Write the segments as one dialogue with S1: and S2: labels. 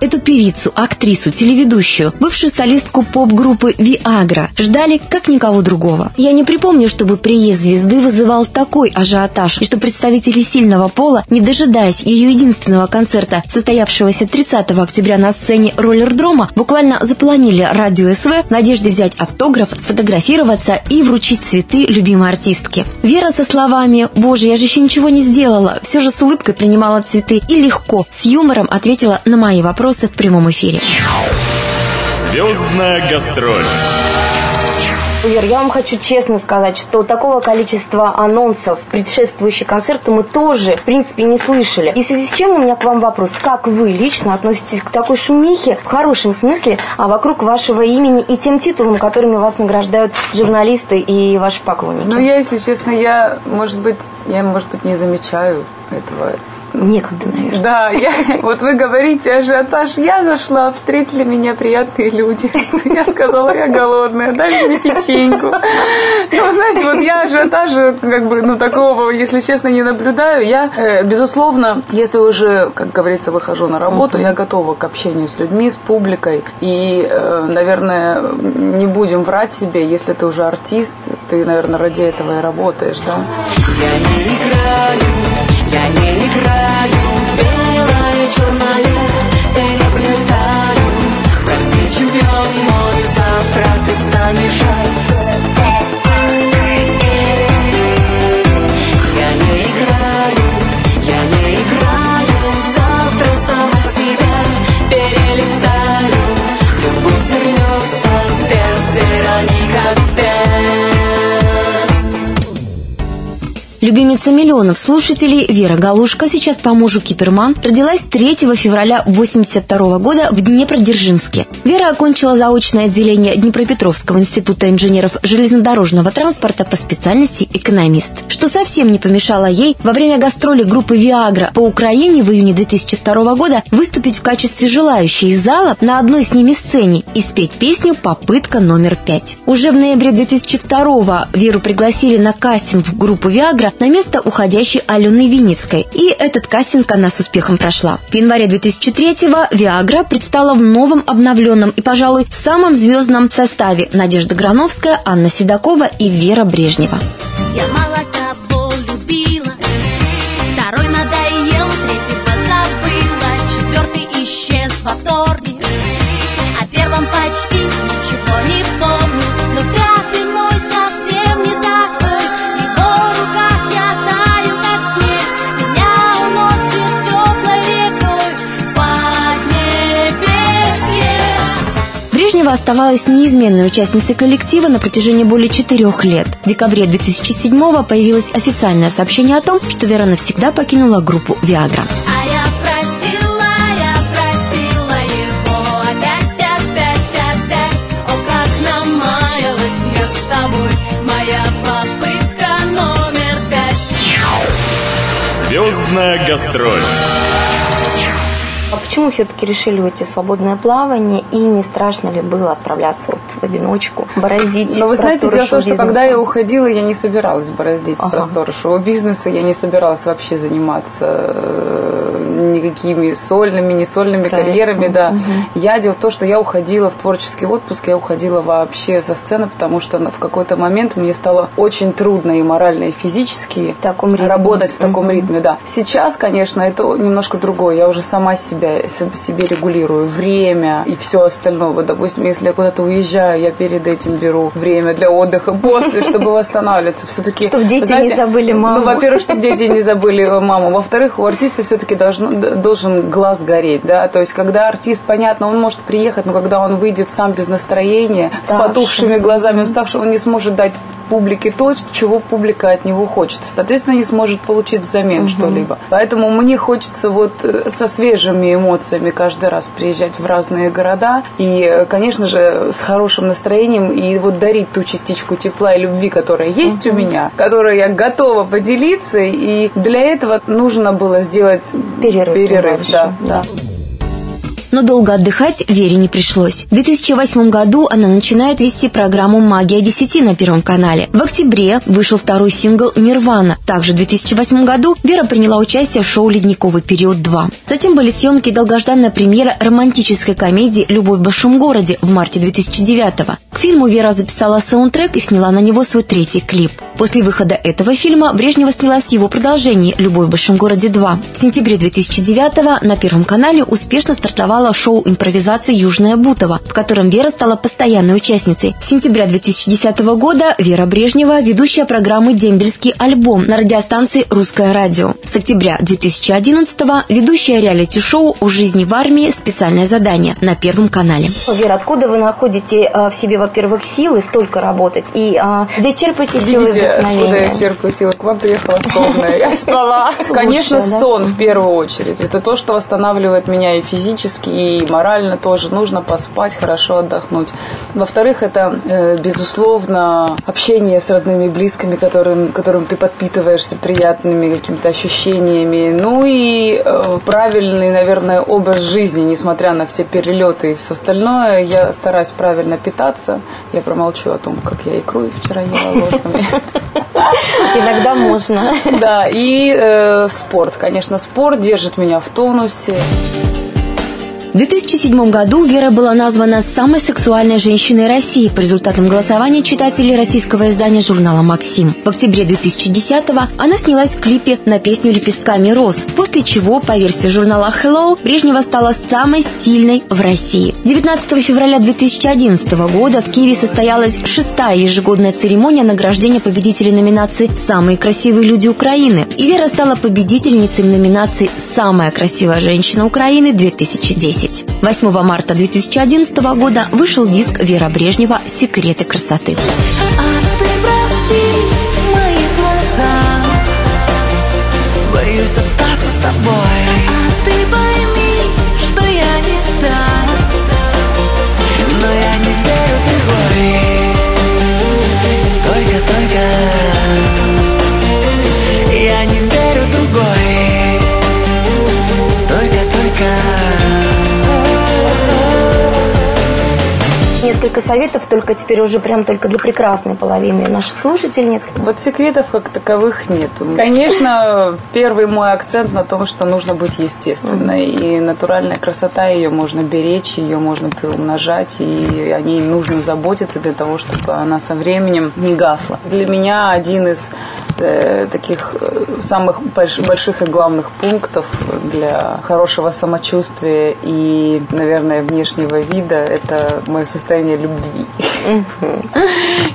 S1: Эту певицу, актрису, телеведущую, бывшую солистку поп-группы «Виагра» ждали как никого другого. Я не припомню, чтобы приезд звезды вызывал такой ажиотаж, и что представители сильного пола, не дожидаясь ее единственного концерта, состоявшегося 30 октября на сцене роллердрома, буквально запланили радио СВ в надежде взять автограф, сфотографироваться и вручить цветы любимой артистке. Вера со словами «Боже, я же еще ничего не сделала», все же с улыбкой принимала цветы и легко, с юмором ответила на мои вопросы в прямом эфире.
S2: Звездная гастроль.
S1: Вер, я вам хочу честно сказать, что такого количества анонсов, предшествующих концерту, мы тоже, в принципе, не слышали. И в связи с чем у меня к вам вопрос. Как вы лично относитесь к такой шумихе, в хорошем смысле, а вокруг вашего имени и тем титулам, которыми вас награждают журналисты и ваши поклонники?
S3: Ну, я, если честно, я, может быть, я, может быть, не замечаю этого
S1: некогда, наверное.
S3: Да, я, вот вы говорите ажиотаж. Я зашла, встретили меня приятные люди. Я сказала, я голодная, дали мне печеньку. Ну, знаете, вот я ажиотажа, как бы, ну, такого, если честно, не наблюдаю. Я, э, безусловно, если уже, как говорится, выхожу на работу, я готова к общению с людьми, с публикой. И, э, наверное, не будем врать себе, если ты уже артист, ты, наверное, ради этого и работаешь, да? Я не играю, я не играю белое, черное
S1: Любимица миллионов слушателей Вера Галушка, сейчас по мужу Киперман, родилась 3 февраля 1982 года в Днепродзержинске. Вера окончила заочное отделение Днепропетровского института инженеров железнодорожного транспорта по специальности экономист, что совсем не помешало ей во время гастроли группы «Виагра» по Украине в июне 2002 года выступить в качестве желающей из зала на одной с ними сцене и спеть песню «Попытка номер пять». Уже в ноябре 2002 Веру пригласили на кастинг в группу «Виагра» на место уходящей Алены Винницкой. И этот кастинг она с успехом прошла. В январе 2003-го «Виагра» предстала в новом, обновленном и, пожалуй, самом звездном составе Надежда Грановская, Анна Седокова и Вера Брежнева.
S4: Я
S1: оставалась неизменной участницей коллектива на протяжении более четырех лет. В декабре 2007-го появилось официальное сообщение о том, что Вера навсегда покинула группу «Виагра».
S4: А я.
S2: Звездная гастроль.
S1: А почему все-таки решили уйти в свободное плавание и не страшно ли было отправляться вот в одиночку, бороздить
S3: Но вы знаете, дело в том, что когда я уходила, я не собиралась бороздить
S1: Ага.
S3: просторы шоу-бизнеса, я не собиралась вообще заниматься э, никакими сольными, не сольными
S1: Проектами.
S3: карьерами, да. Я дело в том, что я уходила в творческий отпуск, я уходила вообще со сцены, потому что в какой-то момент мне стало очень трудно и морально, и физически
S1: В таком ритме.
S3: работать в таком
S1: Мгм.
S3: ритме, да. Сейчас, конечно, это немножко другое. Я уже сама себя се- себе регулирую время и все остальное. Вот, допустим, если я куда-то уезжаю, я перед этим беру время для отдыха, после, чтобы восстанавливаться. Все-таки,
S1: Чтоб дети не забыли маму.
S3: Ну, во-первых, чтобы дети не забыли маму. Во-вторых, у артиста все-таки должен глаз гореть, да. То есть, когда артист, понятно, он может приехать, но когда он выйдет сам без настроения, с потухшими глазами, уставший, он не сможет дать публике то, чего публика от него хочет. Соответственно, не сможет получить взамен что-либо. Поэтому мне хочется вот э, со свежими эмоциями каждый раз приезжать в разные города. И, э, конечно же, с хорошим настроением и вот дарить ту частичку тепла и любви, которая есть у меня, которую я готова поделиться. И для этого нужно было сделать
S1: Перерыв
S3: перерыв да,
S1: да. Но долго отдыхать Вере не пришлось. В 2008 году она начинает вести программу «Магия 10» на Первом канале. В октябре вышел второй сингл «Нирвана». Также в 2008 году Вера приняла участие в шоу «Ледниковый период 2». Затем были съемки и долгожданная премьера романтической комедии «Любовь в большом городе» в марте 2009 -го. Фильму Вера записала саундтрек и сняла на него свой третий клип. После выхода этого фильма Брежнева снялась в его продолжении «Любовь в большом городе 2». В сентябре 2009 на Первом канале успешно стартовало шоу импровизации «Южная Бутова», в котором Вера стала постоянной участницей. С сентября 2010 года Вера Брежнева – ведущая программы «Дембельский альбом» на радиостанции «Русское радио». С октября 2011 ведущая реалити-шоу «У жизни в армии. Специальное задание» на Первом канале.
S5: Вера, откуда вы находите э, в себе, во-первых, силы столько работать? И а, где черпаете силы
S3: Видите, откуда я
S5: вдохновения?
S3: черпаю силы? К вам приехала сонная, я спала. Конечно, сон в первую очередь. Это то, что восстанавливает меня и физически, и морально тоже. Нужно поспать, хорошо отдохнуть. Во-вторых, это, э, безусловно, общение с родными и близкими, которым, которым ты подпитываешься приятными какими-то ощущениями. Ну и э, правильный, наверное, образ жизни, несмотря на все перелеты и все остальное. Я стараюсь правильно питаться. Я промолчу о том, как я икру вчера ела ложками.
S5: Иногда можно.
S3: Да, и э, спорт. Конечно, спорт держит меня в тонусе.
S1: В 2007 году Вера была названа самой сексуальной женщиной России по результатам голосования читателей российского издания журнала «Максим». В октябре 2010-го она снялась в клипе на песню «Лепестками роз», после чего, по версии журнала «Hello», Брежнева стала самой стильной в России. 19 февраля 2011 года в Киеве состоялась шестая ежегодная церемония награждения победителей номинации «Самые красивые люди Украины». И Вера стала победительницей номинации «Самая красивая женщина Украины-2010». 8 марта 2011 года вышел диск Вера Брежнева «Секреты красоты».
S6: А ты
S5: Несколько советов, только теперь уже прям только для прекрасной половины наших слушательниц.
S3: Вот секретов как таковых нет. Конечно, первый мой акцент на том, что нужно быть естественной. И натуральная красота, ее можно беречь, ее можно приумножать, и о ней нужно заботиться для того, чтобы она со временем не гасла. Для меня один из э, таких э, самых больш- больших и главных пунктов для хорошего самочувствия и, наверное, внешнего вида – это мое состояние любви.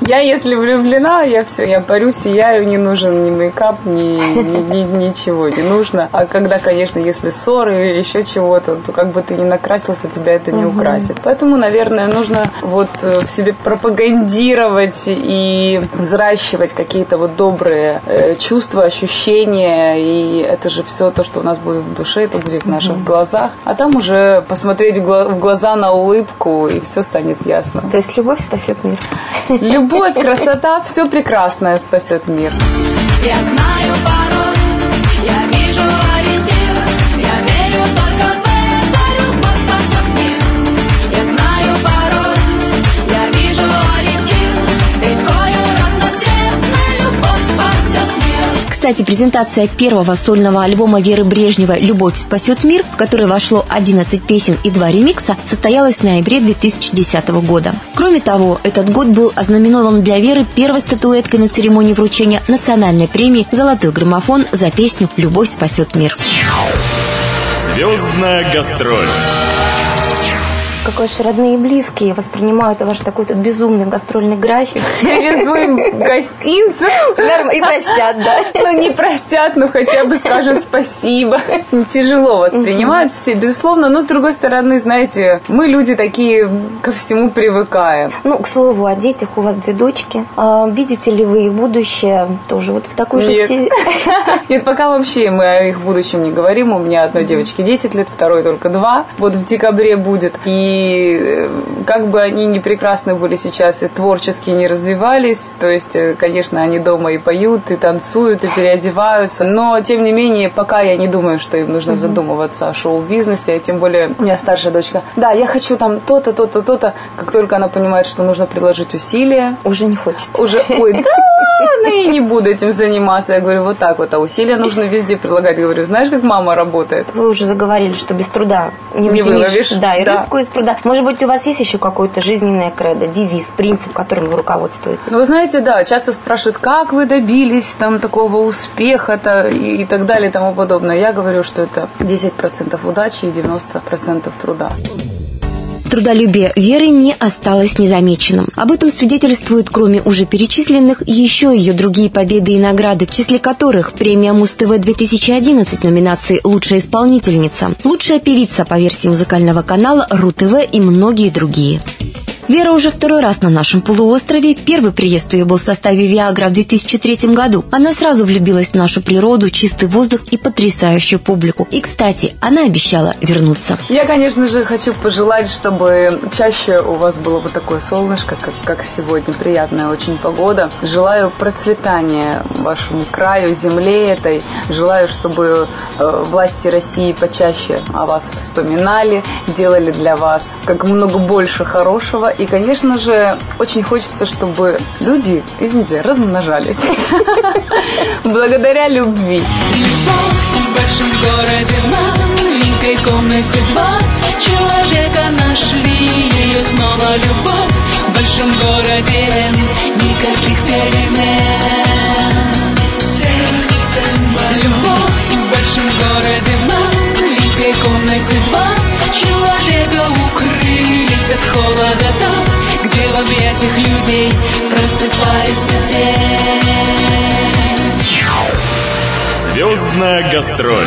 S3: Я, если влюблена, я все, я парю, сияю, не нужен ни мейкап, ни, ни- ни- ничего не нужно. А когда, конечно, если ссоры или еще чего-то, то как бы ты ни накрасился, тебя это не украсит. Поэтому, наверное, нужно вот э, в себе пропагандировать и взращивать какие-то вот добрые э, чувства, ощущения, и это же все то, что у нас будет в душе, это будет в наших глазах. А там уже посмотреть в гла- в глаза на улыбку, и все станет ясно.
S5: То есть любовь спасет мир.
S3: Любовь, красота, все прекрасное спасет мир.
S4: Я знаю
S1: Кстати, презентация первого сольного альбома Веры Брежневой «Любовь спасет мир», в который вошло 11 песен и 2 ремикса, состоялась в ноябре 2010 года. Кроме того, этот год был ознаменован для Веры первой статуэткой на церемонии вручения национальной премии «Золотой граммофон» за песню «Любовь спасет мир».
S2: Звездная гастроль.
S5: Какой же родные и близкие воспринимают ваш такой тут безумный гастрольный график.
S3: Привезу им гостинцев.
S5: И простят, да.
S3: Ну, не простят, но хотя бы скажут спасибо. Тяжело воспринимают все, безусловно. Но, с другой стороны, знаете, мы люди такие ко всему привыкаем.
S5: Ну, к слову, о детях у вас две дочки. А, видите ли вы их будущее тоже вот в такой же стиле?
S3: Нет, пока вообще мы о их будущем не говорим. У меня одной девочке 10 лет, второй только 2. Вот в декабре будет. И И э, как бы они не прекрасны были сейчас и творчески не развивались, то есть, э, конечно, они дома и поют, и танцуют, и переодеваются, но, тем не менее, пока я не думаю, что им нужно задумываться о шоу-бизнесе, тем более у меня старшая дочка, да, я хочу там то-то, то-то, то-то, как только она понимает, что нужно приложить усилия,
S5: Уже не хочет.
S3: уже, ой, да, ну и не буду этим заниматься. Я говорю, вот так вот, а усилия нужно везде прилагать. Говорю, знаешь, как мама работает?
S5: Вы уже заговорили, что без труда не,
S3: Не выловишь.
S5: Да, и
S3: Да.
S5: рыбку из пруда. Может быть, у вас есть еще какое-то жизненное кредо, девиз, принцип, которым вы руководствуетесь?
S3: Ну, вы знаете, да, часто спрашивают, как вы добились там такого успеха-то и, и так далее и тому подобное. Я говорю, что это 10% удачи и 90% труда.
S1: Трудолюбие Веры не осталось незамеченным. Об этом свидетельствуют, кроме уже перечисленных, еще ее другие победы и награды, в числе которых премия Муз-ТВ 2011 номинации «Лучшая исполнительница», «Лучшая певица» по версии музыкального канала РУ-ТВ и многие другие. Вера уже второй раз на нашем полуострове. Первый приезд ее был в составе «Виагра» в 2003 году. Она сразу влюбилась в нашу природу, чистый воздух и потрясающую публику. И, кстати, она обещала вернуться.
S3: Я, конечно же, хочу пожелать, чтобы чаще у вас было бы такое солнышко, как, как сегодня, приятная очень погода. Желаю процветания вашему краю, земле этой. Желаю, чтобы э, власти России почаще о вас вспоминали, делали для вас как много больше хорошего. И, конечно же, очень хочется, чтобы люди, извините, размножались. Благодаря любви.
S6: В большом городе маленькой комнате два человека нашли ее снова любовь в большом городе никаких перемен. День.
S2: Звездная гастроль.